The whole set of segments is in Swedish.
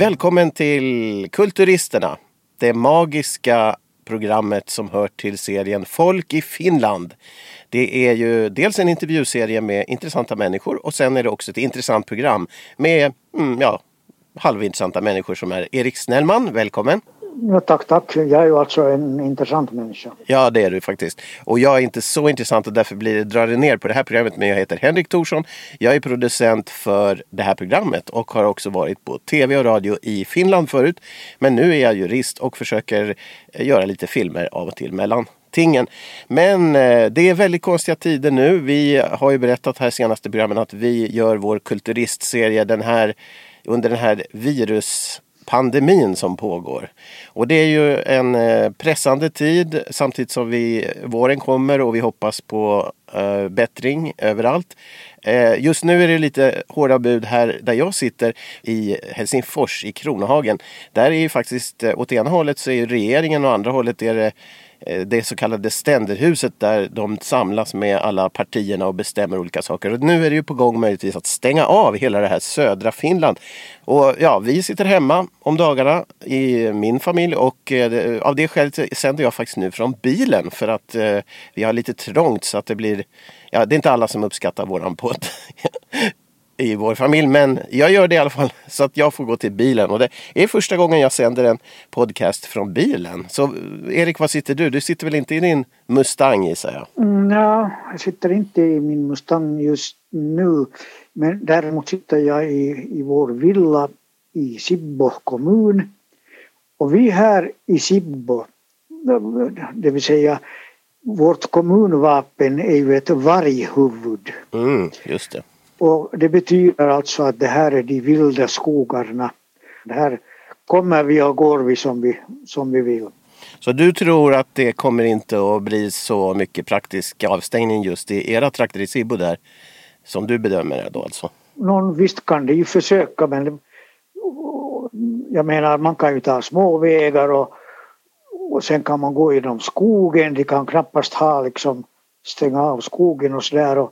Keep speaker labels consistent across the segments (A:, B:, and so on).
A: Välkommen till Kulturisterna. Det magiska programmet som hör till serien Folk i Finland. Det är ju dels en intervjuserie med intressanta människor och sen är det också ett intressant program med mm, ja, halvintressanta människor som är Erik Snellman, välkommen!
B: Ja, tack, tack. Jag är ju alltså en intressant människa.
A: Ja, det är du faktiskt. Och jag är inte så intressant och därför blir det, drar det ner på det här programmet. Men jag heter Henrik Thorsson. Jag är producent för det här programmet och har också varit på tv och radio i Finland förut. Men nu är jag jurist och försöker eh, göra lite filmer av och till mellan tingen. Men eh, det är väldigt konstiga tider nu. Vi har ju berättat här senaste programmen att vi gör vår kulturistserie den här, under den här virus pandemin som pågår. Och det är ju en eh, pressande tid samtidigt som vi, våren kommer och vi hoppas på eh, bättring överallt. Eh, just nu är det lite hårda bud här där jag sitter i Helsingfors i Kronohagen. Där är ju faktiskt, eh, åt ena hållet så är regeringen och andra hållet är det Eh, det så kallade ständerhuset där de samlas med alla partierna och bestämmer olika saker. Och nu är det ju på gång möjligtvis att stänga av hela det här södra Finland. Och ja, vi sitter hemma om dagarna i min familj och eh, av det skälet sänder jag faktiskt nu från bilen för att eh, vi har lite trångt så att det blir Ja, det är inte alla som uppskattar våran podd. i vår familj. Men jag gör det i alla fall så att jag får gå till bilen. Och det är första gången jag sänder en podcast från bilen. Så Erik, var sitter du? Du sitter väl inte i din Mustang gissar
B: jag? Mm, ja, jag sitter inte i min Mustang just nu. Men däremot sitter jag i, i vår villa i Sibbo kommun. Och vi här i Sibbo, det vill säga vårt kommunvapen är ju ett varghuvud.
A: Mm, just det.
B: Och det betyder alltså att det här är de vilda skogarna. Det här kommer vi och går vi som vi, som vi vill.
A: Så du tror att det kommer inte att bli så mycket praktisk avstängning just i era trakter i Sibbo där? Som du bedömer det då alltså?
B: Någon, visst kan det ju försöka men jag menar man kan ju ta små vägar och, och sen kan man gå genom skogen. De kan knappast ha liksom stänga av skogen och sådär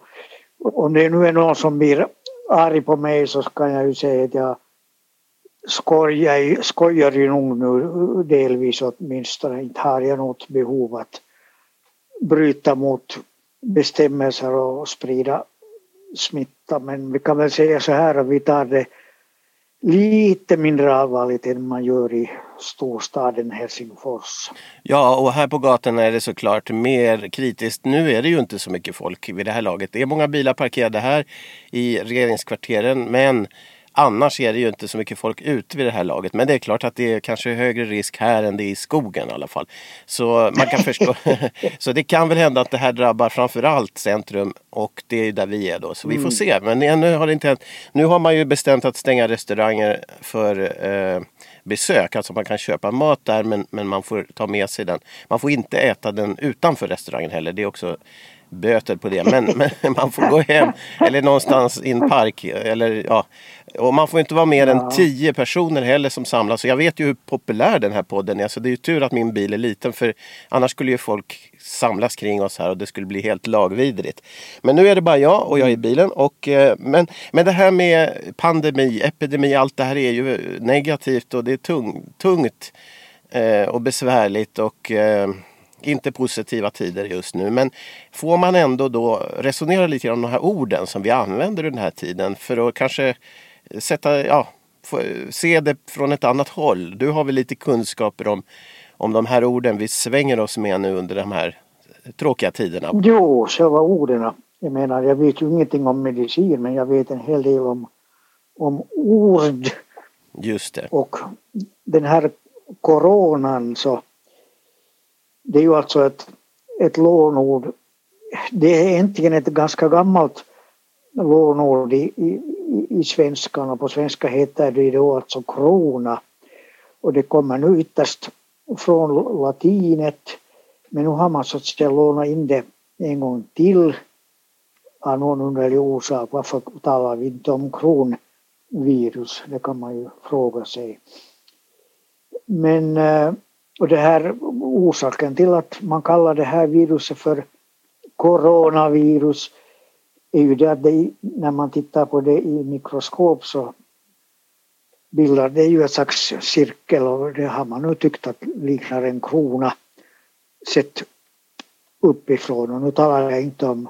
B: om det nu är någon som blir arg på mig så kan jag ju säga att jag skojar, skojar ju nog nu delvis åtminstone. Inte har jag något behov att bryta mot bestämmelser och sprida smitta. Men vi kan väl säga så här att vi tar det lite mindre allvarligt än man gör i storstaden Helsingfors.
A: Ja, och här på gatorna är det såklart mer kritiskt. Nu är det ju inte så mycket folk vid det här laget. Det är många bilar parkerade här i regeringskvarteren men Annars är det ju inte så mycket folk ute vid det här laget. Men det är klart att det är kanske högre risk här än det är i skogen i alla fall. Så man kan förstå. så det kan väl hända att det här drabbar framförallt centrum och det är där vi är då. Så vi får mm. se. Men ännu har det inte hänt. Nu har man ju bestämt att stänga restauranger för eh, besök. Alltså man kan köpa mat där men, men man får ta med sig den. Man får inte äta den utanför restaurangen heller. Det är också böter på det. Men, men, man får gå hem eller någonstans i en park. Eller, ja. Och man får inte vara mer än tio personer heller som samlas. Och jag vet ju hur populär den här podden är. Så det är ju tur att min bil är liten. För annars skulle ju folk samlas kring oss här och det skulle bli helt lagvidrigt. Men nu är det bara jag och jag i bilen. Och, eh, men, men det här med pandemi, epidemi, allt det här är ju negativt och det är tung, tungt eh, och besvärligt. och eh, inte positiva tider just nu. Men får man ändå då resonera lite grann om de här orden som vi använder i den här tiden för att kanske sätta, ja, se det från ett annat håll. Du har väl lite kunskaper om, om de här orden vi svänger oss med nu under de här tråkiga tiderna?
B: Jo, själva orden. Jag menar, jag vet ju ingenting om medicin men jag vet en hel del om, om ord.
A: Just det.
B: Och den här coronan så det är ju alltså ett, ett lånord. Det är egentligen ett ganska gammalt lånord i, i, i svenskan och på svenska heter det då alltså krona. Och det kommer nu ytterst från latinet men nu har man så att säga lånat in det en gång till av någon underlig orsak. Varför talar vi inte om kronvirus? Det kan man ju fråga sig. Men eh, och det här orsaken till att man kallar det här viruset för coronavirus är ju det att det, när man tittar på det i mikroskop så bildar, det ju ett slags cirkel och det har man nu tyckt att liknar en krona sett uppifrån. Och nu talar jag inte om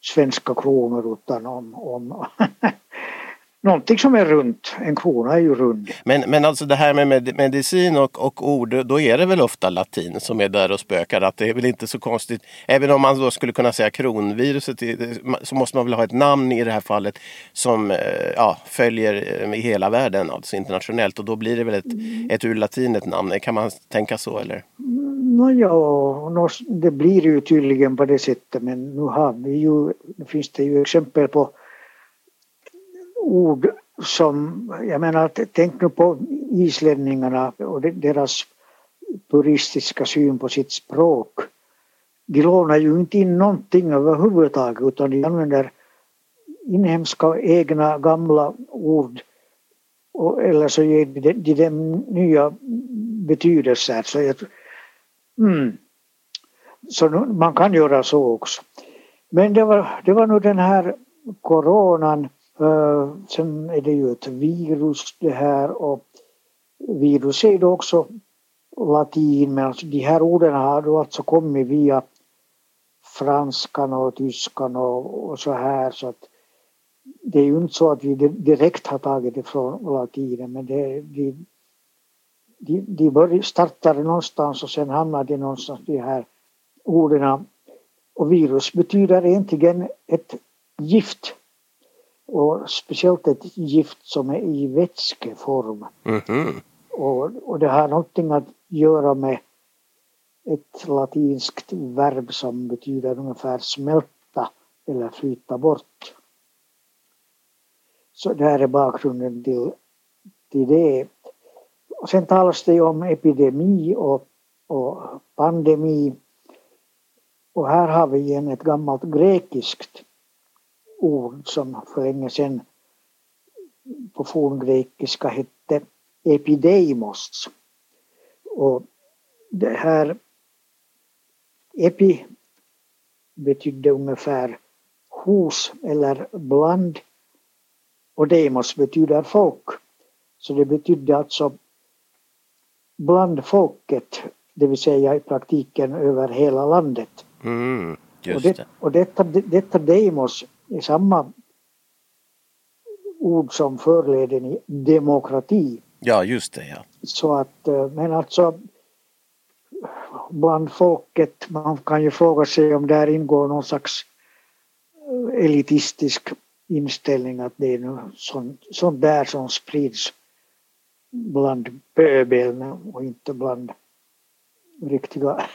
B: svenska kronor utan om, om någonting som är runt. En krona är ju rund.
A: Men, men alltså det här med medicin och, och ord, då är det väl ofta latin som är där och spökar. Att det är väl inte så konstigt. Även om man då skulle kunna säga kronviruset så måste man väl ha ett namn i det här fallet som eh, ja, följer eh, i hela världen, alltså internationellt. Och då blir det väl ett, mm. ett ur latin ett namn. Kan man tänka så eller?
B: Nåja, no, det blir ju tydligen på det sättet men nu har vi ju, finns det ju exempel på ord som, jag menar tänk nu på islänningarna och deras puristiska syn på sitt språk. De lånar ju inte in någonting överhuvudtaget utan de använder inhemska egna gamla ord och, eller så ger de, de dem nya betydelser. Så, jag, mm, så man kan göra så också. Men det var, det var nog den här coronan Eh, sen är det ju ett virus det här och virus är då också latin men alltså de här orden har då alltså kommit via franskan och tyskan och, och så här så att det är ju inte så att vi direkt har tagit det från latinen men det, de, de, de började, startade någonstans och sen hamnade det någonstans de här orden och virus betyder egentligen ett gift och speciellt ett gift som är i vätskeform. Mm -hmm. och, och det har någonting att göra med ett latinskt verb som betyder ungefär smälta eller flyta bort. Så det här är bakgrunden till, till det. Och sen talas det om epidemi och, och pandemi. Och här har vi igen ett gammalt grekiskt ord som för länge sedan på forngrekiska hette epideimos. Och det här epi betydde ungefär hos eller bland och demos betyder folk. Så det betydde alltså bland folket, det vill säga i praktiken över hela landet.
A: Mm,
B: och, det, och detta, detta demos är samma ord som förleden i demokrati.
A: Ja, just det. Ja.
B: Så att, eh, men alltså bland folket, man kan ju fråga sig om där ingår någon slags eh, elitistisk inställning att det är sånt, sånt där som sprids bland pöbeln och inte bland riktiga,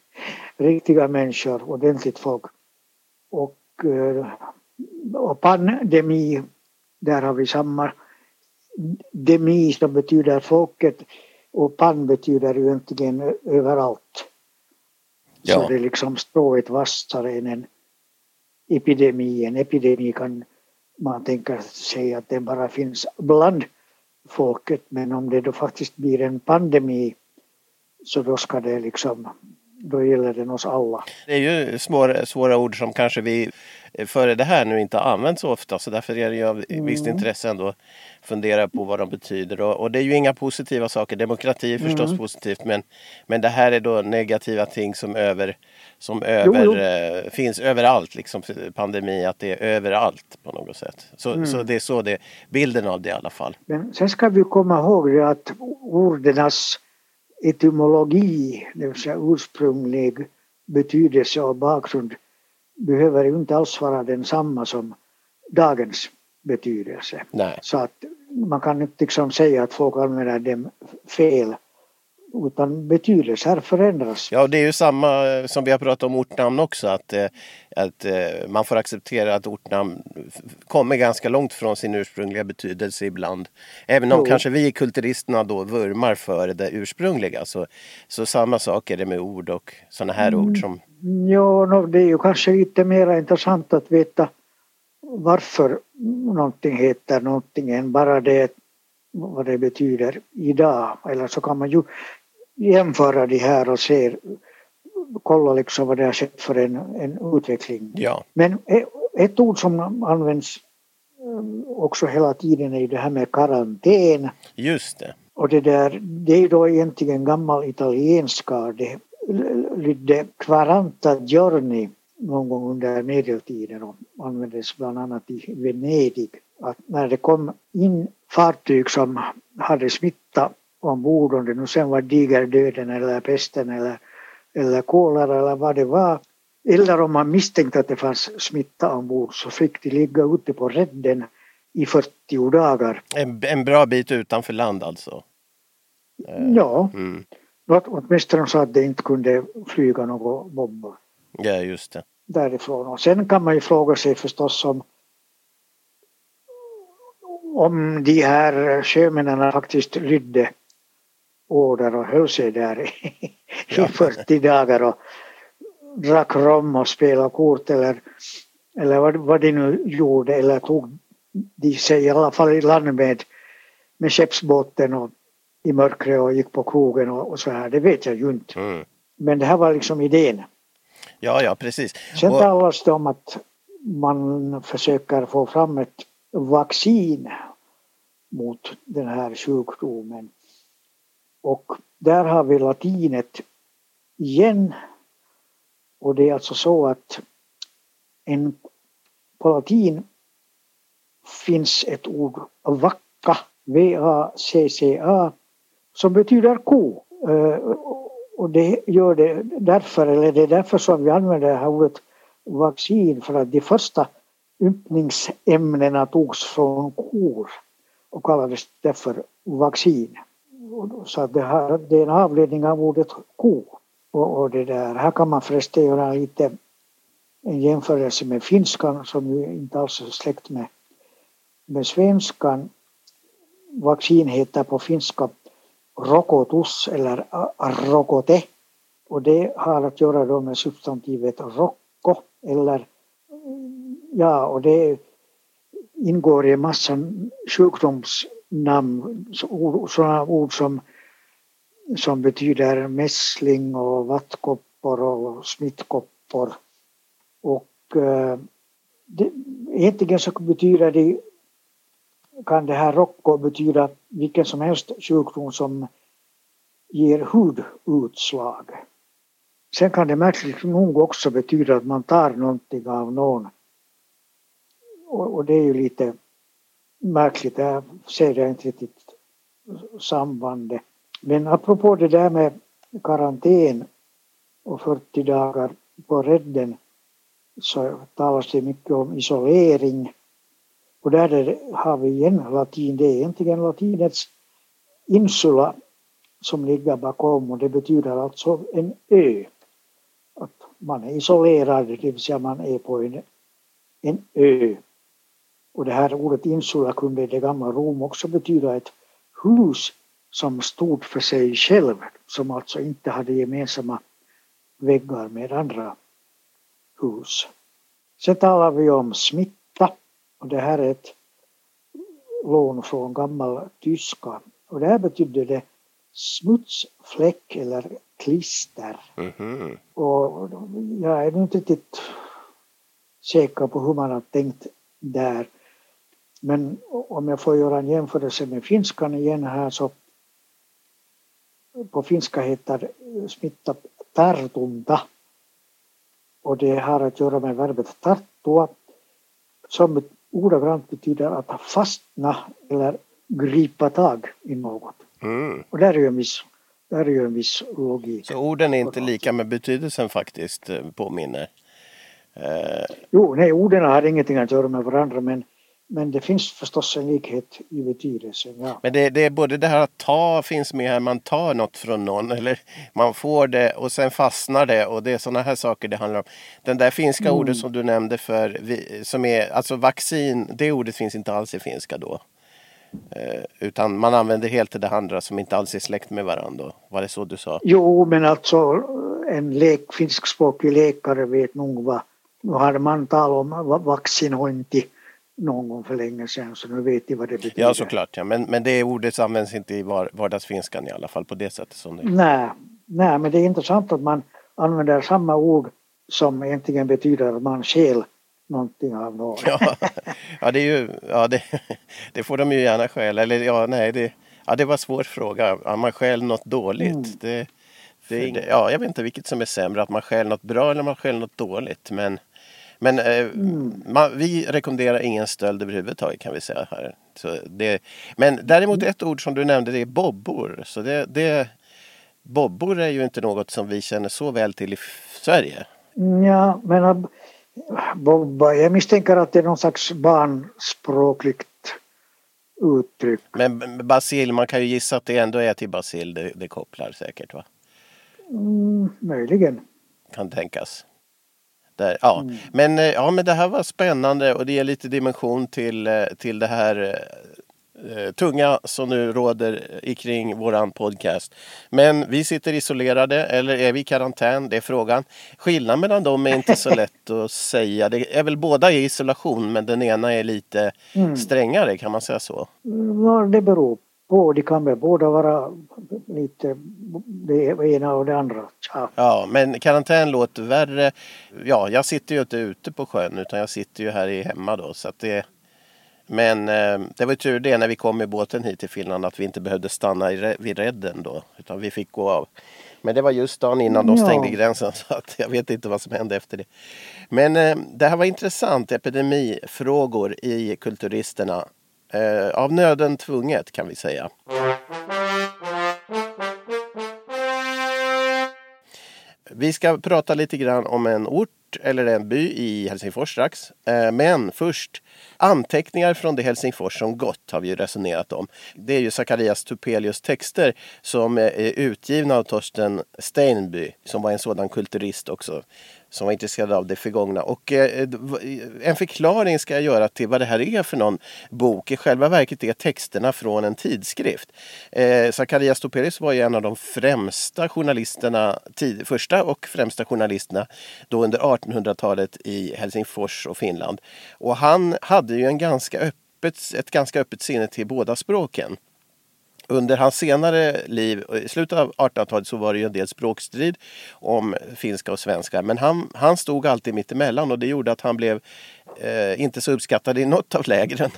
B: riktiga människor, ordentligt folk. Och eh, och pandemi, där har vi samma demi som betyder folket och pan betyder ju egentligen överallt. Ja. Så det är liksom strået vassare än en epidemi. En epidemi kan man tänka sig att den bara finns bland folket men om det då faktiskt blir en pandemi så då ska det liksom då gäller den oss alla.
A: Det är ju svåra, svåra ord som kanske vi före det här nu inte använt så ofta så därför är det ju av mm. visst intresse ändå att fundera på vad de betyder. Och, och, det är ju inga positiva saker. Demokrati är förstås mm. positivt men, men det här är då negativa ting som över som över, jo, jo. Eh, finns överallt, liksom pandemi, att det är överallt på något sätt. Så, mm. så det är så det bilden av det i alla fall.
B: Men sen ska vi komma ihåg att ordenas etymologi, det vill säga ursprunglig betydelse och bakgrund behöver ju inte alls vara densamma som dagens betydelse.
A: Nej.
B: Så att man kan inte liksom säga att folk använder dem fel utan betydelser förändras.
A: Ja, det är ju samma eh, som vi har pratat om ortnamn också. Att, eh, att eh, man får acceptera att ortnamn kommer ganska långt från sin ursprungliga betydelse ibland. Även om jo. kanske vi kulturisterna då vurmar för det ursprungliga. Så, så samma sak är det med ord och sådana här mm. ord som...
B: Ja, det är ju kanske lite mer intressant att veta varför någonting heter någonting än bara det vad det betyder idag. Eller så kan man ju jämföra de här och se, kolla liksom vad det har skett för en, en utveckling.
A: Ja.
B: Men ett ord som används också hela tiden är ju det här med karantän.
A: Just det.
B: Och det där, det är då egentligen gammal italienska. Det lydde quaranta giorni någon gång under medeltiden och användes bland annat i Venedig. Att när det kom in fartyg som hade smitta ombord, om det nu sen var digerdöden eller pesten eller, eller kolera eller vad det var, eller om man misstänkte att det fanns smitta ombord så fick de ligga ute på redden i 40 dagar.
A: En, en bra bit utanför land alltså?
B: Ja, mm. åtminstone så att det inte kunde flyga några bomber.
A: Ja, just det.
B: Därifrån. Och sen kan man ju fråga sig förstås om om de här sjömännen faktiskt lydde order och höll sig där i, ja. 40 dagar och drack rom och spelade kort eller, eller vad, vad de nu gjorde eller tog de sig i alla fall i land med, med skeppsbåten och i mörkret och gick på krogen och, och så här. Det vet jag ju inte. Mm. Men det här var liksom idén.
A: Ja, ja, precis.
B: Sen och... talas det om att man försöker få fram ett vaccin mot den här sjukdomen. Och där har vi latinet igen. Och det är alltså så att en, på latin finns ett ord vacca, V-A-C-C-A, som betyder ko. Eh, och det gör det därför, eller det är därför som vi använder det här ordet vaccin, för att de första ympningsämnena togs från kor och kallades därför vaccin. Så att det, här, det är en avledning av ordet ko. Och, och, det där. Här kan man förresten göra lite en jämförelse med finskan som ju inte alls är släkt med, med svenskan. Vaccin heter på finska rokotus eller rokote och det har att göra då med substantivet rocko eller ja och det ingår i massan sjukdoms namn, sådana ord som, som betyder mässling och vattkoppor och smittkoppor. Och eh, det, egentligen så betyder det kan det här rocko betyda vilken som helst sjukdom som ger hudutslag. Sen kan det märkligt nog också betyda att man tar någonting av någon. Och, och det är ju lite märkligt, där ser jag inte riktigt sambandet. Men apropå det där med karantän och 40 dagar på redden så talas det mycket om isolering och där har vi igen latin, det är egentligen latinets insula som ligger bakom och det betyder alltså en ö. Att man är isolerad, det vill säga man är på en, en ö. Och det här ordet insula kunde i det gamla Rom också betyda ett hus som stod för sig själv, som alltså inte hade gemensamma väggar med andra hus. Sen talar vi om smitt och det här är ett lån från gammal tyska. Och det här betydde det smutsfläck eller klister. Mm -hmm. Och jag är inte riktigt säker på hur man har tänkt där. Men om jag får göra en jämförelse med finskan igen här så på finska heter smitta tartunta och det har att göra med verbet tarttua som ordagrant betyder att fastna eller gripa tag i något. Mm. Och där är ju en viss, där är ju en viss logik.
A: Så orden är inte lika med betydelsen faktiskt eh, påminner?
B: Eh. Jo, nej, orden har ingenting att göra med varandra men men det finns förstås en likhet i betydelsen. Ja.
A: Men det, det, är både det här att ta finns med här, man tar något från någon eller man får det och sen fastnar det och det är sådana här saker det handlar om. Den där finska mm. ordet som du nämnde för, som är alltså vaccin, det ordet finns inte alls i finska då. Eh, utan man använder helt det andra som inte alls är släkt med varandra. Var det så du sa?
B: Jo, men alltså en lek, finskspråkig läkare vet nog vad, nu hade man talat om vaccinointi någon gång för länge sedan så nu vet ni vad det betyder.
A: Ja såklart, ja. men, men det ordet används inte i vardagsfinskan i alla fall på det sättet som det
B: Nej, nej, men det är intressant att man använder samma ord som egentligen betyder att man skäl någonting av något.
A: Ja, ja, det, är ju, ja det, det får de ju gärna stjäla. Eller ja, nej, det, ja, det var en svår fråga. Om man stjäl något dåligt. Mm. Det, det, ja, jag vet inte vilket som är sämre. Att man stjäl något bra eller man stjäl något dåligt. Men, men eh, mm. man, vi rekommenderar ingen stöld överhuvudtaget kan vi säga här. Så det, men däremot ett ord som du nämnde det är bobbor. Så det, det, bobbor är ju inte något som vi känner så väl till i Sverige.
B: Ja, men bobba, jag misstänker att det är någon slags barnspråkligt uttryck.
A: Men basil, man kan ju gissa att det ändå är till basil det, det kopplar säkert va?
B: Mm, möjligen.
A: Kan tänkas. Där, ja. Mm. Men, eh, ja, men det här var spännande och det ger lite dimension till, eh, till det här eh, tunga som nu råder kring våran podcast. Men vi sitter isolerade eller är vi i karantän? Det är frågan. Skillnaden mellan dem är inte så lätt att säga. Det är väl båda i isolation men den ena är lite mm. strängare kan man säga så?
B: Ja, det beror på. De kan väl båda vara lite det ena och det andra.
A: Ja. ja, men karantän låter värre. Ja, jag sitter ju inte ute på sjön utan jag sitter ju här i hemma då. Så att det, men eh, det var tur det när vi kom med båten hit till Finland att vi inte behövde stanna i, vid redden då. Utan vi fick gå av. Men det var just dagen innan de stängde ja. gränsen så att jag vet inte vad som hände efter det. Men eh, det här var intressant, epidemifrågor i Kulturisterna. Eh, av nöden tvunget kan vi säga. Vi ska prata lite grann om en ort eller en by i Helsingfors strax. Eh, men först anteckningar från det Helsingfors som gått har vi resonerat om. Det är ju Zacharias Tupelius texter som eh, är utgivna av Torsten Steinby som var en sådan kulturist också som var intresserad av det förgångna. Och eh, eh, en förklaring ska jag göra till vad det här är för någon bok. I själva verket är texterna från en tidskrift. Eh, Zacharias Topelius var ju en av de främsta journalisterna, tid, första och främsta journalisterna då under 1800-talet i Helsingfors och Finland. Och han hade ju en ganska öppet, ett ganska öppet sinne till båda språken under hans senare liv, i slutet av 1800-talet, så var det ju en del språkstrid om finska och svenska. Men han, han stod alltid mittemellan och det gjorde att han blev eh, inte så uppskattad i något av lägren.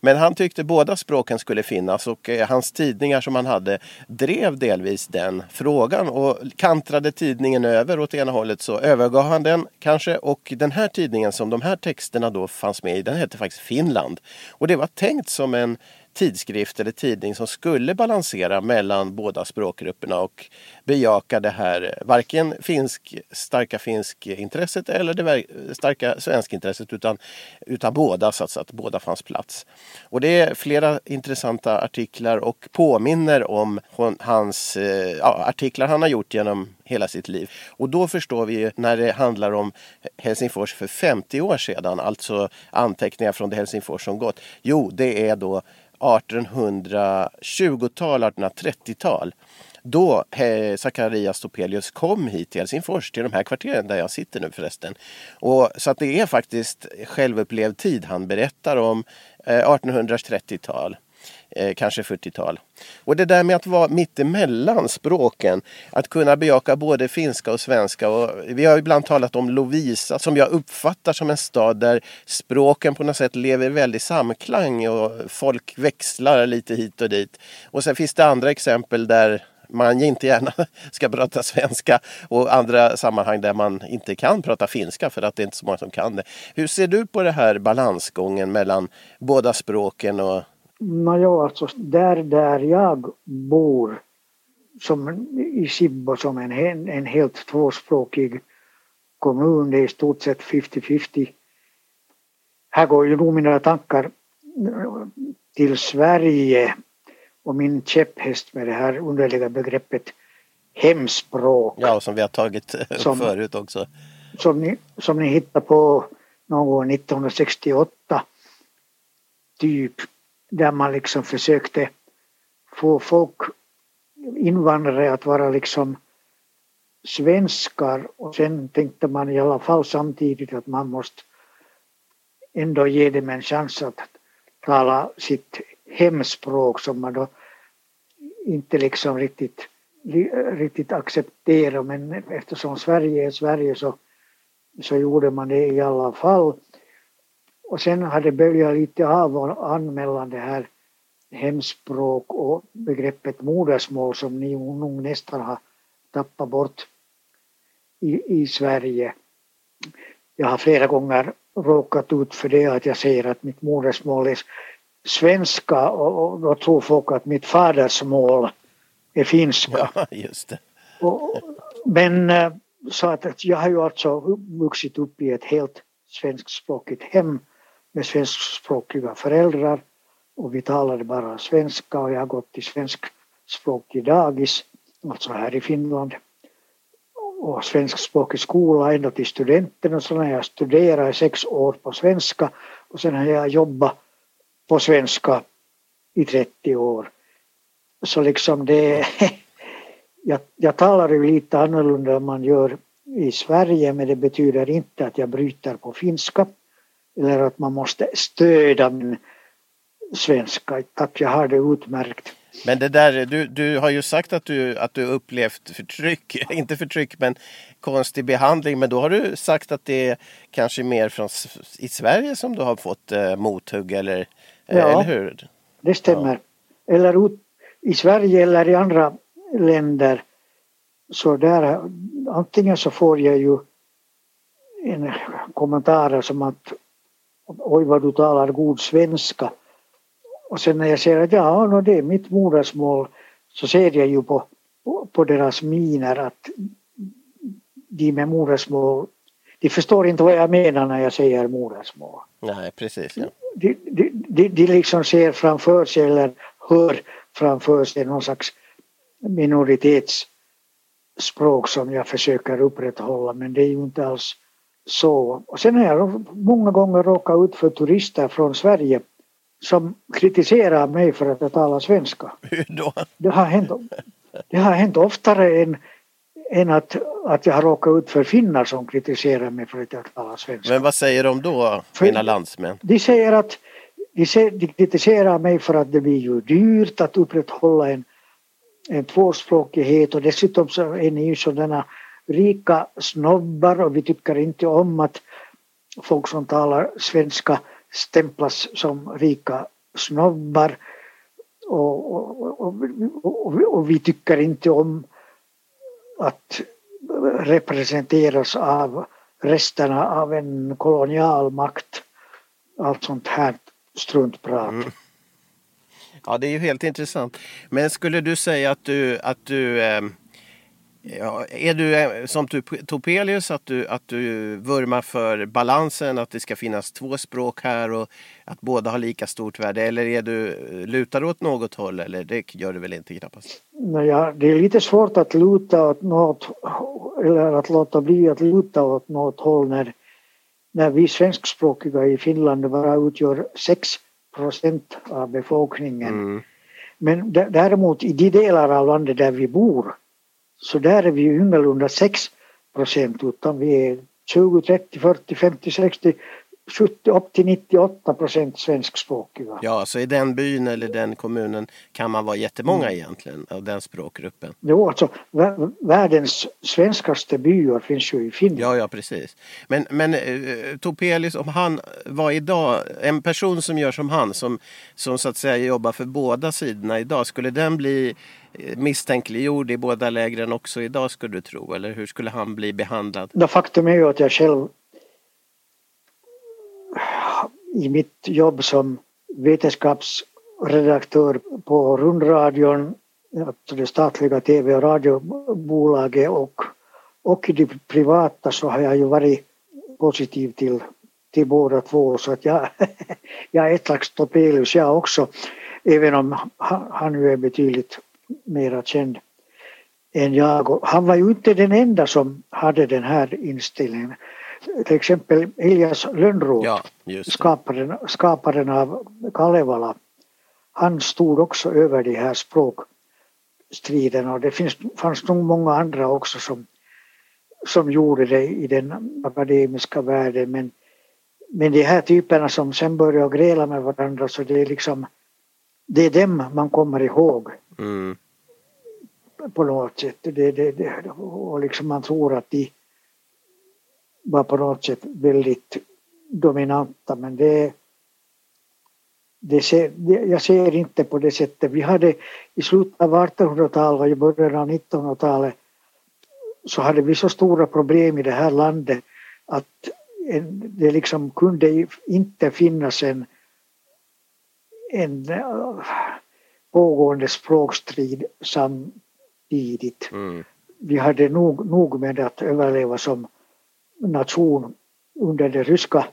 A: Men han tyckte båda språken skulle finnas och eh, hans tidningar som han hade drev delvis den frågan. Och kantrade tidningen över åt ena hållet så övergav han den kanske. Och den här tidningen som de här texterna då fanns med i, den hette faktiskt Finland. Och det var tänkt som en tidskrift eller tidning som skulle balansera mellan båda språkgrupperna och bejaka det här eh, varken finsk, starka finskintresset eller det starka svenskintresset utan, utan båda så att, att båda fanns plats. Och det är flera intressanta artiklar och påminner om hans eh, ja, artiklar han har gjort genom hela sitt liv. Och då förstår vi när det handlar om Helsingfors för 50 år sedan, alltså anteckningar från det Helsingfors som gått. Jo, det är då 1820-tal, 1830-tal. Då eh, Sakarias Topelius kom hit till Helsingfors, till de här kvarteren där jag sitter nu förresten. Och, så att det är faktiskt självupplevd tid han berättar om eh, 1830-tal eh, kanske 40-tal. Och det där med att vara mittemellan språken, att kunna bejaka både finska och svenska. Och vi har ibland talat om Lovisa som jag uppfattar som en stad där språken på något sätt lever i väldig samklang och folk växlar lite hit och dit. Och sen finns det andra exempel där man inte gärna ska prata svenska och andra sammanhang där man inte kan prata finska för att det är inte så många som kan det. Hur ser du på det här balansgången mellan båda språken och
B: Nåja, alltså där, där jag bor som i Sibbo som en, en helt tvåspråkig kommun, det är i stort sett 50-50. Här går ju nog mina tankar till Sverige och min käpphäst med det här underliga begreppet hemspråk.
A: Ja, som vi har tagit som, förut också.
B: Som ni, som ni hittade på någon gång 1968. Typ där man liksom försökte få folk, invandrare att vara liksom svenskar och sen tänkte man i alla fall samtidigt att man måste ändå ge dem en chans att tala sitt hemspråk som man då inte liksom riktigt, riktigt accepterar men eftersom Sverige är Sverige så, så gjorde man det i alla fall. Och sen har det böljat lite av och an mellan det här hemspråk och begreppet modersmål som ni nog nästan har tappat bort i, i Sverige. Jag har flera gånger råkat ut för det att jag säger att mitt modersmål är svenska och, då tror folk att mitt fadersmål är finska.
A: Ja, just det.
B: Och, men eh, så att jag har ju alltså vuxit upp i ett helt svenskspråkigt hem med svenskspråkiga föräldrar och vi talade bara svenska och jag har gått i svenskspråkig dagis, alltså här i Finland och svenskspråkig skola ända till studenten och så har jag studerat i sex år på svenska och sen har jag jobbat på svenska i 30 år. Så liksom det jag, jag talar ju lite annorlunda än man gör i Sverige men det betyder inte att jag bryter på finska eller att man måste stödja min svenska. Tack, jag har det utmärkt.
A: Men det där, du, du har ju sagt att du, att du upplevt förtryck, inte förtryck men konstig behandling. Men då har du sagt att det är kanske mer från i Sverige som du har fått eh, mothugg eller, eh, ja, eller hur?
B: det stämmer. Ja. Eller ut, i Sverige eller i andra länder. Så där, antingen så får jag ju en kommentar som att oj vad du talar god svenska och sen när jag ser att ja, no, det är mitt modersmål så ser jag ju på, på, på deras miner att de med modersmål de förstår inte vad jag menar när jag säger modersmål.
A: Nej, precis. Ja.
B: De, de, de, de liksom ser framför sig eller hör framför sig någon slags minoritetsspråk som jag försöker upprätthålla men det är ju inte alls så. Och sen har jag många gånger råkat ut för turister från Sverige som kritiserar mig för att jag talar svenska. Det har hänt, det har hänt oftare än, än att, att jag har råkat ut för finnar som kritiserar mig för att jag talar svenska.
A: Men vad säger de då, mina landsmän?
B: De säger att de, säger, de kritiserar mig för att det blir ju dyrt att upprätthålla en, en tvåspråkighet och dessutom så är ni ju sådana rika snobbar och vi tycker inte om att folk som talar svenska stämplas som rika snobbar och, och, och, och, vi tycker inte om att representeras av resterna av en kolonialmakt. Allt sånt här struntprat. Mm.
A: Ja, det är ju helt intressant. Men skulle du säga att du, att du eh Ja, är du eh, som Topelius att du, att du vurmar för balansen, att det ska finnas två språk här och att båda har lika stort värde? Eller är du, eh, lutar åt något håll? Eller det gör du väl inte knappast?
B: Ja, det är lite svårt att luta åt något eller att låta bli att luta åt något håll när, när vi svenskspråkiga i Finland bara utgör 6 procent av befolkningen. Mm. Men däremot i de delar av landet där vi bor så där är vi ju ingalunda 6 procent utan vi är 20, 30, 40, 50, 60, 70, upp till 98 procent svenskspråkiga.
A: Ja, så i den byn eller den kommunen kan man vara jättemånga mm. egentligen av den språkgruppen.
B: Jo, alltså världens svenskaste byar finns ju i Finland.
A: Ja, ja precis. Men, men uh, Topelius, om han var idag, en person som gör som han, som, som så att säga jobbar för båda sidorna idag, skulle den bli eh, misstänkliggjord i båda lägren också idag skulle du tro? Eller hur skulle han bli behandlad?
B: Ja, faktum är ju att jag själv i mitt jobb som vetenskapsredaktör på rundradion, alltså det statliga tv och radiobolaget och, och i det privata så har jag ju varit positiv till, till båda två så att jag, jag är ett slags Topelius jag också även om han, nu är betydligt mera känd än jag. Han var ju inte den enda som hade den här inställningen till exempel Elias Lönnroth, ja, skaparen, skaparen av Kalevala, han stod också över de här språkstriderna och det finns, fanns nog många andra också som, som gjorde det i den akademiska världen men, men de här typerna som sen började gräla med varandra så det är liksom det är dem man kommer ihåg. Mm. På något sätt. Det, det, det, och liksom man tror att de var på något sätt väldigt dominanta men det, det, ser, det jag ser inte på det sättet. Vi hade i slutet av 1800-talet och i början av 1900-talet så hade vi så stora problem i det här landet att det liksom kunde inte finnas en, en uh, pågående språkstrid samtidigt. Mm. Vi hade nog, nog med att överleva som nation under det ryska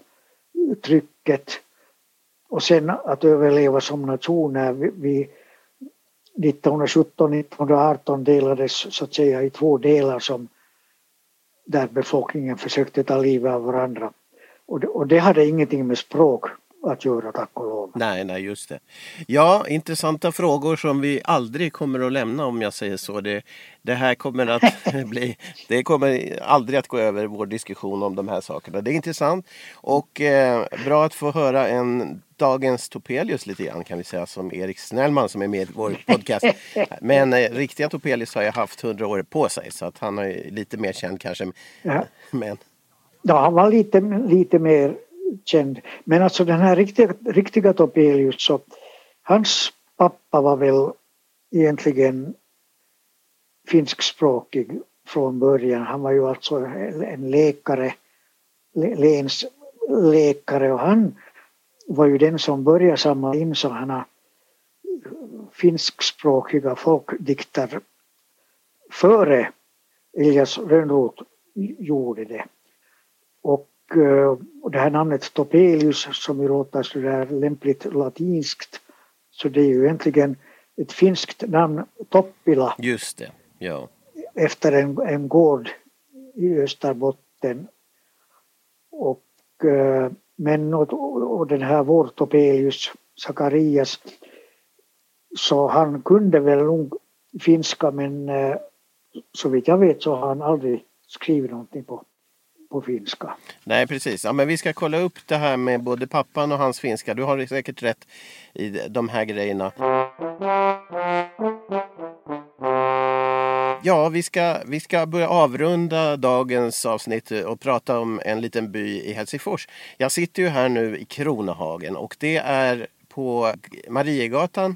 B: trycket och sen att överleva som nation när vi 1917-1918 delades så att säga i två delar som där befolkningen försökte ta livet av varandra. Och det, och det hade ingenting med språk att göra tack och lov.
A: Nej, nej, just det. Ja, intressanta frågor som vi aldrig kommer att lämna om jag säger så. Det, det här kommer att bli, det kommer aldrig att gå över vår diskussion om de här sakerna. Det är intressant och eh, bra att få höra en dagens Topelius lite grann kan vi säga som Erik Snellman som är med i vår podcast. Men eh, riktiga Topelius har ju haft hundra år på sig så att han är lite mer känd kanske.
B: Ja. Men... Ja, han var lite, lite mer känd. Men alltså den här riktiga, riktiga Topelius så hans pappa var väl egentligen finskspråkig från början. Han var ju alltså en läkare, länsläkare och han var ju den som började samla in sådana finskspråkiga folkdikter före Elias Rönnroth gjorde det. Och, och det här namnet Topelius som ju låter sådär lämpligt latinskt så det är ju egentligen ett finskt namn, Toppila.
A: Just det, ja.
B: Efter en, en gård i Österbotten. Och eh, men och, och den här vår Topelius Sakarias så han kunde väl nog finska men eh, så vitt jag vet så har han aldrig skrivit någonting på, på finska.
A: Nej precis, ja, men vi ska kolla upp det här med både pappan och hans finska. Du har säkert rätt i de här grejerna. Ja, vi ska, vi ska börja avrunda dagens avsnitt och prata om en liten by i Helsingfors. Jag sitter ju här nu i Kronohagen och det är på Mariegatan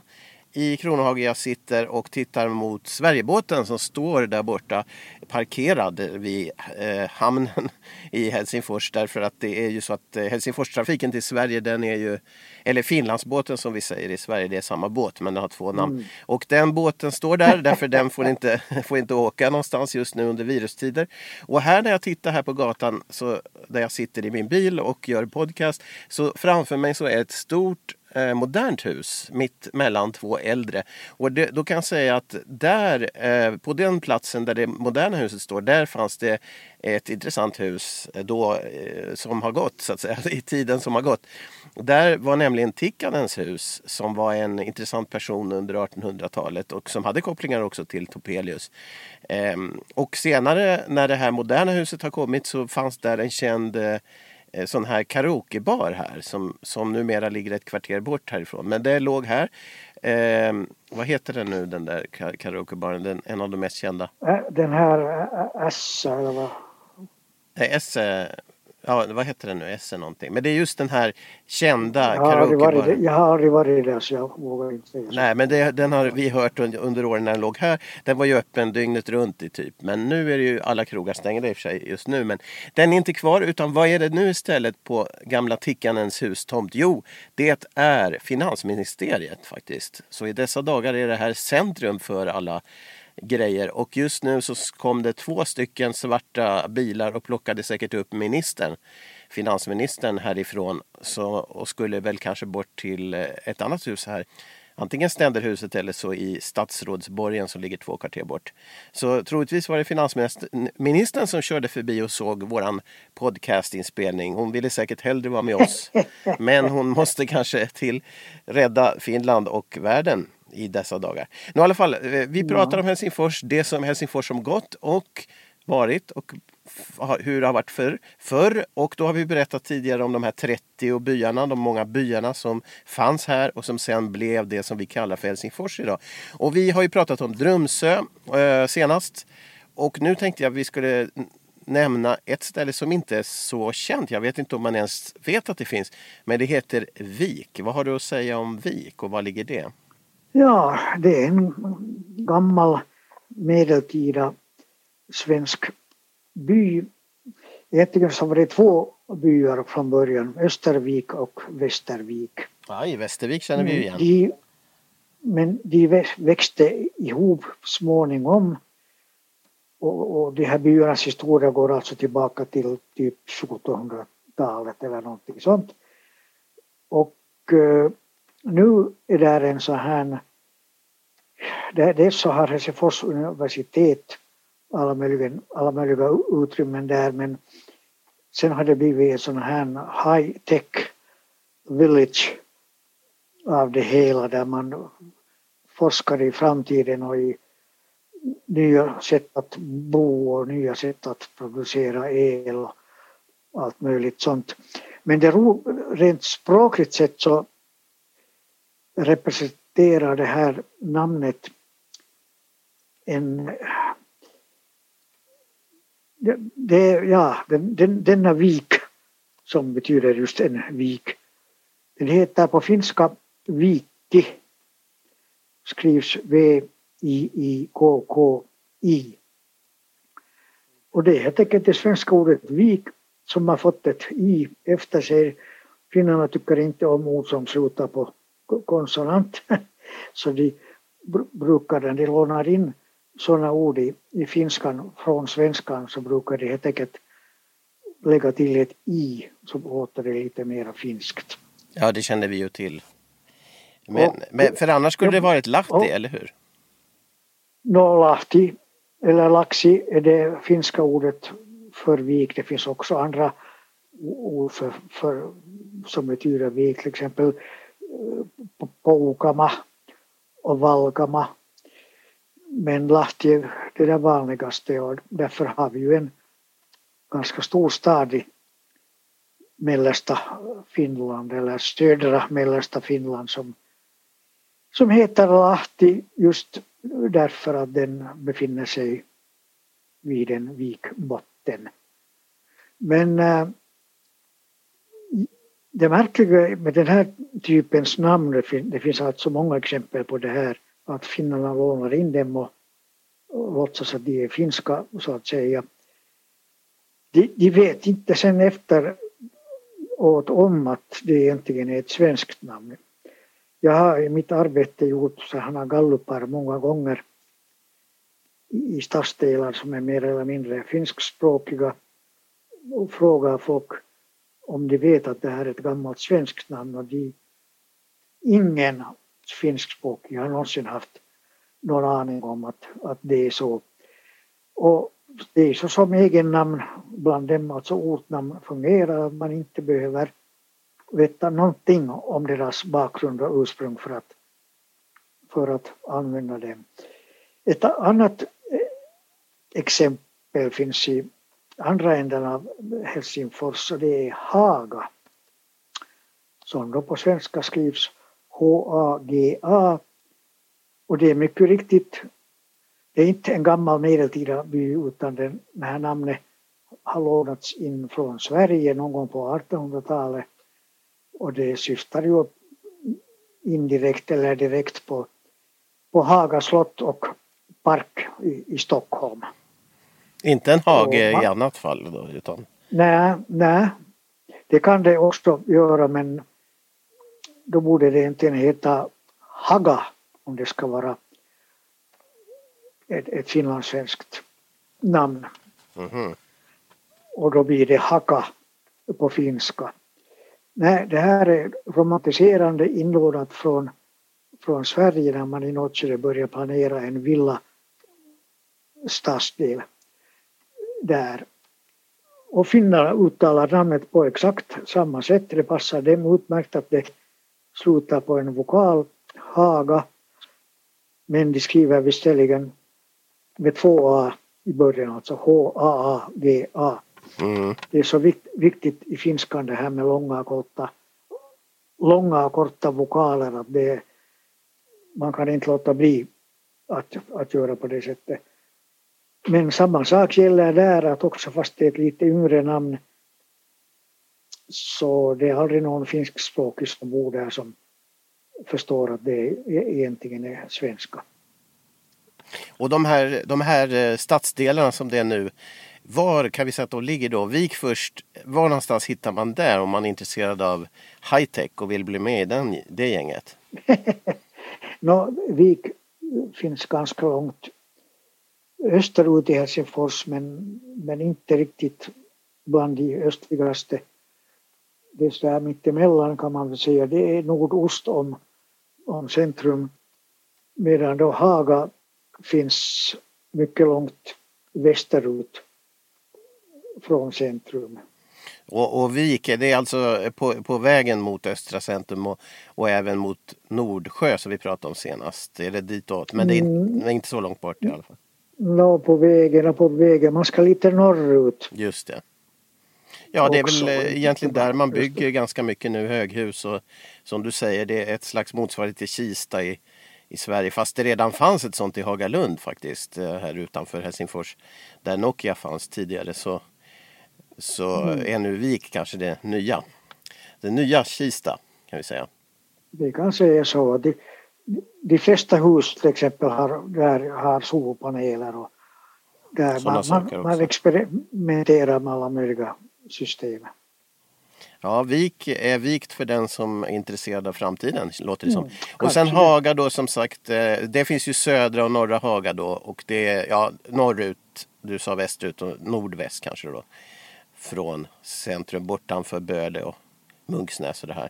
A: i Kronohage jag sitter och tittar mot Sverigebåten som står där borta parkerad vid eh, hamnen i Helsingfors därför att det är ju så att eh, Helsingforstrafiken till Sverige den är ju eller Finlandsbåten som vi säger i Sverige det är samma båt men den har två namn. Mm. Och den båten står där därför den får inte, får inte åka någonstans just nu under virustider. Och här när jag tittar här på gatan så, där jag sitter i min bil och gör podcast så framför mig så är ett stort eh, modernt hus mitt mellan två äldre. Och det, då kan jag säga att där, eh, på den platsen där det moderna huset står, där fanns det ett intressant hus eh, då, eh, som har gått, så att säga, i tiden som har gått. Där var nämligen Tikkanens hus som var en intressant person under 1800-talet och som hade kopplingar också till Topelius. Ehm, och senare när det här moderna huset har kommit så fanns där en känd Eh, sån här karaokebar här som, som numera ligger ett kvarter bort härifrån. Men det låg här. Eh, vad heter den nu den där karaokebaren? Den, en av de mest kända.
B: Den här S eller vad?
A: Nej, S ja, vad heter den nu, Essen någonting. Men det är just den här kända
B: karaokebaren. Jag har aldrig varit där så jag vågar inte.
A: Nej men det, den har vi hört under, under åren när den låg här. Den var ju öppen dygnet runt i typ. Men nu är det ju alla krogar stängda i och för sig just nu. Men den är inte kvar utan vad är det nu istället på gamla Tickanens hustomt? Jo, det är finansministeriet faktiskt. Så i dessa dagar är det här centrum för alla grejer. Och just nu så kom det två stycken svarta bilar och plockade säkert upp ministern, finansministern härifrån så, och skulle väl kanske bort till eh, ett annat hus här. Antingen Ständerhuset eller så i Statsrådsborgen som ligger två kvarter bort. Så troligtvis var det finansministern som körde förbi och såg våran podcastinspelning. Hon ville säkert hellre vara med oss. Men hon måste kanske till rädda Finland och världen i dessa dagar. Nu, i alla fall, eh, vi pratar ja. om Helsingfors, det som Helsingfors som gått och varit och hur det har varit förr. förr. Och då har vi berättat tidigare om de här 30 byarna, de många byarna som fanns här och som sen blev det som vi kallar för Helsingfors idag. Och vi har ju pratat om Drömsö eh, senast. Och nu tänkte jag att vi skulle nämna ett ställe som inte är så känt. Jag vet inte om man ens vet att det finns. Men det heter Vik. Vad har du att säga om Vik och var ligger det?
B: Ja, det är en gammal medeltida svensk by. Egentligen så var det två byar från början, Östervik och Västervik.
A: Aj, Västervik känner vi ju igen.
B: De, men de växte ihop småningom. Och, och de här byarnas historia går alltså tillbaka till typ 1700-talet eller någonting sånt. Och uh, nu är det en så här Dels så har Helsingfors universitet alla möjliga, alla möjliga utrymmen där men sen har det blivit en sån här high tech village av det hela där man forskar i framtiden och i nya sätt att bo och nya sätt att producera el och allt möjligt sånt. Men det rent språkligt sett så representerar det här namnet en det, ja, den, den, denna vik som betyder just en vik. Den heter på finska Viki. Skrivs V-I-I-K-K-I. Och det är helt enkelt det svenska ordet vik som har fått ett i efter sig. Finnarna tycker inte om ord som slutar på konsonant. Så de brukar den, de lånar in sådana ord i, i finskan från svenskan så brukar det helt enkelt lägga till ett i så låter det lite mer finskt.
A: Ja, det känner vi ju till. Men, och, men för annars skulle det varit lahti, och, eller hur?
B: No, lahti eller laxi är det finska ordet för vik. Det finns också andra ord för, för, som betyder vik, till exempel poukama och valkama men Lahti är det där vanligaste och därför har vi ju en ganska stor stad i mellersta Finland eller södra mellersta Finland som, som heter Lahti just därför att den befinner sig vid en vikbotten. Men äh, det märkliga med den här typens namn, det finns alltså många exempel på det här, att finnarna lånar in dem och, och låtsas att de är finska så att säga. De, de vet inte sen efter åt om att det egentligen är ett svenskt namn. Jag har i mitt arbete gjort sådana gallupar många gånger i stadsdelar som är mer eller mindre finskspråkiga och frågar folk om de vet att det här är ett gammalt svenskt namn och de, ingen finskspråkig har någonsin haft någon aning om att, att det är så. Och det är så som egennamn bland dem, alltså ortnamn fungerar, att man inte behöver veta någonting om deras bakgrund och ursprung för att, för att använda dem. Ett annat eh, exempel finns i andra änden av Helsingfors och det är Haga som då på svenska skrivs H-A-G-A. Och det är mycket riktigt, det är inte en gammal medeltida by utan den, det här namnet har lånats in från Sverige någon gång på 1800-talet. Och det syftar ju indirekt eller direkt på, på Haga slott och park i, i Stockholm.
A: Inte en hage man, i annat fall då? Utan...
B: Nej, nej, det kan det också göra men då borde det egentligen heta Haga om det ska vara ett, ett finlandssvenskt namn. Mm -hmm. Och då blir det Haka på finska. Nej, det här är romantiserande inlånat från, från Sverige när man i skede började planera en villa stadsdel där. Och finnarna uttalar namnet på exakt samma sätt. Det passar dem utmärkt att det slutar på en vokal, Haga, men de skriver visserligen med två A i början, alltså H-A-A-G-A. Mm. Det är så viktigt i finskan det här med långa och korta, långa och korta vokaler att det, man kan inte låta bli att, att göra på det sättet. Men samma sak gäller där att också fast det är ett lite yngre namn så det är aldrig någon finskspråkig som bor där som förstår att det egentligen är svenska.
A: Och de här, de här eh, stadsdelarna som det är nu, var kan vi säga att de ligger då? Vik först, var någonstans hittar man där om man är intresserad av high-tech och vill bli med i den, det gänget?
B: no, Vik finns ganska långt österut i Helsingfors men, men inte riktigt bland de östligaste. Det är så där mittemellan kan man väl säga, det är nordost om, om centrum medan då Haga finns mycket långt västerut från centrum.
A: Och, och Vike, det är alltså på, på vägen mot östra centrum och, och även mot Nordsjö som vi pratade om senast. Är det ditåt? Men det är, mm. inte så långt bort i alla fall.
B: Nå, på vägen och på vägen. Man ska lite norrut.
A: Just det. Ja, det är väl eh, egentligen där man bygger ganska mycket nu, höghus. Och som du säger, det är ett slags motsvarighet till Kista i, i Sverige. Fast det redan fanns ett sånt i Hagalund faktiskt, eh, här utanför Helsingfors. Där Nokia fanns tidigare. Så, så mm. är nu Vik kanske det nya. Det nya Kista kan vi säga.
B: Det kanske är så. De, de flesta hus till exempel har, där har solpaneler och där man, man, man experimenterar med alla möjliga system.
A: Ja, Vik är vikt för den som är intresserad av framtiden, låter det som. Mm, och sen Haga då som sagt, eh, det finns ju södra och norra Haga då och det är ja, norrut, du sa västerut och nordväst kanske då. Från centrum bortanför Böle och Munksnäs och det här.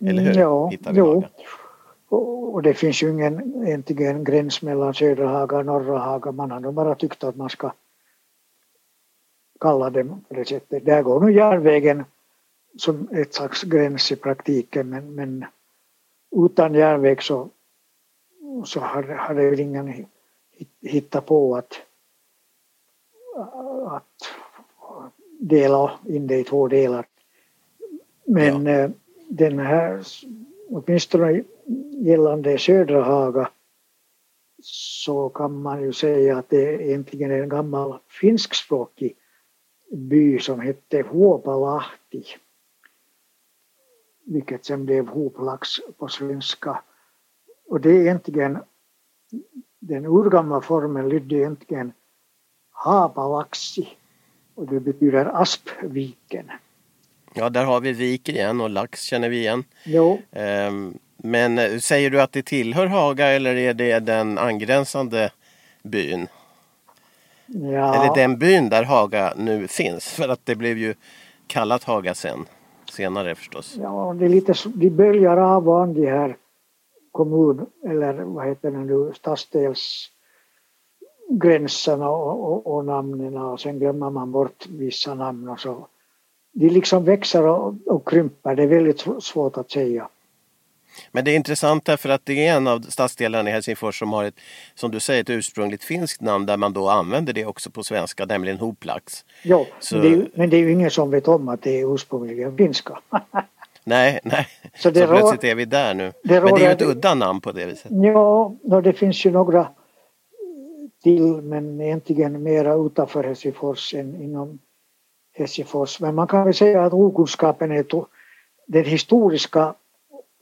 A: Eller hur?
B: Ja, Hittar vi jo. Och, och det finns ju ingen egentligen gräns mellan södra Haga och norra Haga. Man har nog bara tyckt att man ska kalla dem på det sättet. Där går nu järnvägen som ett slags gräns i praktiken men, men utan järnväg så, så har, har det väl ingen hittat på att, att dela in det i två delar. Men ja. Eh, den här, åtminstone gällande södra Haga så kan man ju säga att det egentligen är en gammal finskspråkig by som hette Huopalahti vilket sen blev Hoplax på svenska. Och det är egentligen den urgamla formen lydde egentligen Hapalaxi och det betyder aspviken.
A: Ja, där har vi vik igen och lax känner vi igen.
B: Jo.
A: Ehm, men eh, säger du att det tillhör Haga eller är det den angränsande byn?
B: Ja.
A: Eller den byn där Haga nu finns. För att det blev ju kallat Haga sen. Senare förstås.
B: Ja, det är lite, de böljar av an de här kommun eller vad heter det nu, stadsdelsgränserna och, och, och namnen och sen glömmer man bort vissa namn och så. De liksom växer och, och krymper, det är väldigt svårt att säga.
A: Men det är intressant därför att det är en av stadsdelarna i Helsingfors som har ett, som du säger, ett ursprungligt finskt namn där man då använder det också på svenska, nämligen Hoplax.
B: Ja, Så... men, det är, men det är ju ingen som vet om att det är ursprungligen finska.
A: nej, nej. Så, det Så plötsligt är vi där nu. Det men det är ju ett udda namn på det viset.
B: Ja, det finns ju några till men egentligen mera utanför Helsingfors än inom Helsingfors. Men man kan väl säga att okunskapen är den historiska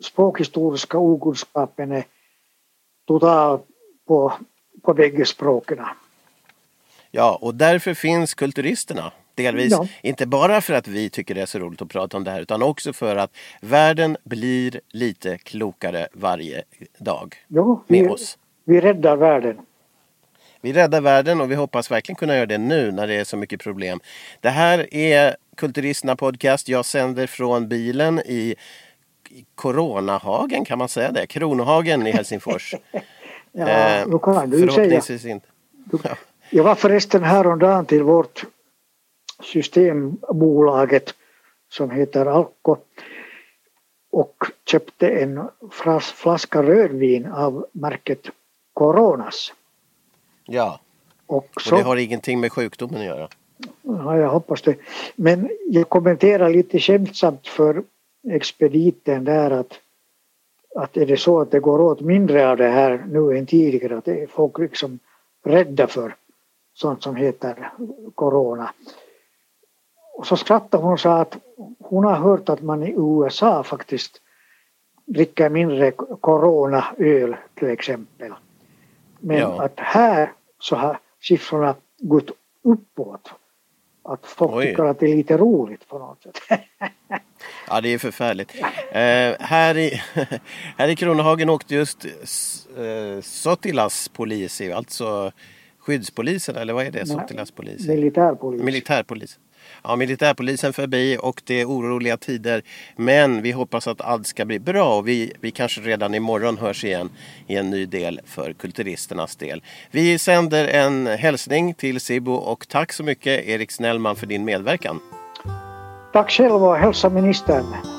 B: språkhistoriska okunskapen är total på, på bägge språken.
A: Ja, och därför finns kulturisterna. Delvis, ja. inte bara för att vi tycker det är så roligt att prata om det här utan också för att världen blir lite klokare varje dag
B: ja, med vi, oss. Vi räddar världen.
A: Vi räddar världen och vi hoppas verkligen kunna göra det nu när det är så mycket problem. Det här är Kulturisterna Podcast. Jag sänder från bilen i Coronahagen, kan man säga det? Kronohagen i Helsingfors.
B: ja, eh, då kan du
A: förhoppningsvis
B: säga.
A: inte.
B: Ja. Jag var förresten häromdagen till vårt systembolaget som heter Alko och köpte en flaska rödvin av märket Coronas.
A: Ja, och, så, och det har ingenting med sjukdomen att göra.
B: Ja, jag hoppas det. Men jag kommenterar lite skämtsamt för expediten där att, att är det så att det går åt mindre av det här nu än tidigare, att är folk liksom rädda för, sånt som heter corona. Och så skrattade hon och sa att hon har hört att man i USA faktiskt dricker mindre coronaöl till exempel. Men ja. att här så har siffrorna gått uppåt. Att folk Oj. tycker att det är lite roligt på något sätt.
A: ja det är förfärligt. Eh, här, i, här i Kronohagen åkte just eh, Sotilas polis, alltså skyddspolisen eller vad är det? Sotilas polis?
B: Militärpolis.
A: Militärpolis ja, militärpolisen förbi och det är oroliga tider. Men vi hoppas att allt ska bli bra och vi, vi kanske redan imorgon hörs igen i en ny del för kulturisternas del. Vi sänder en hälsning till Sibo och tack så mycket Erik Snellman för din medverkan.
B: Tack själv och hälsa ministern.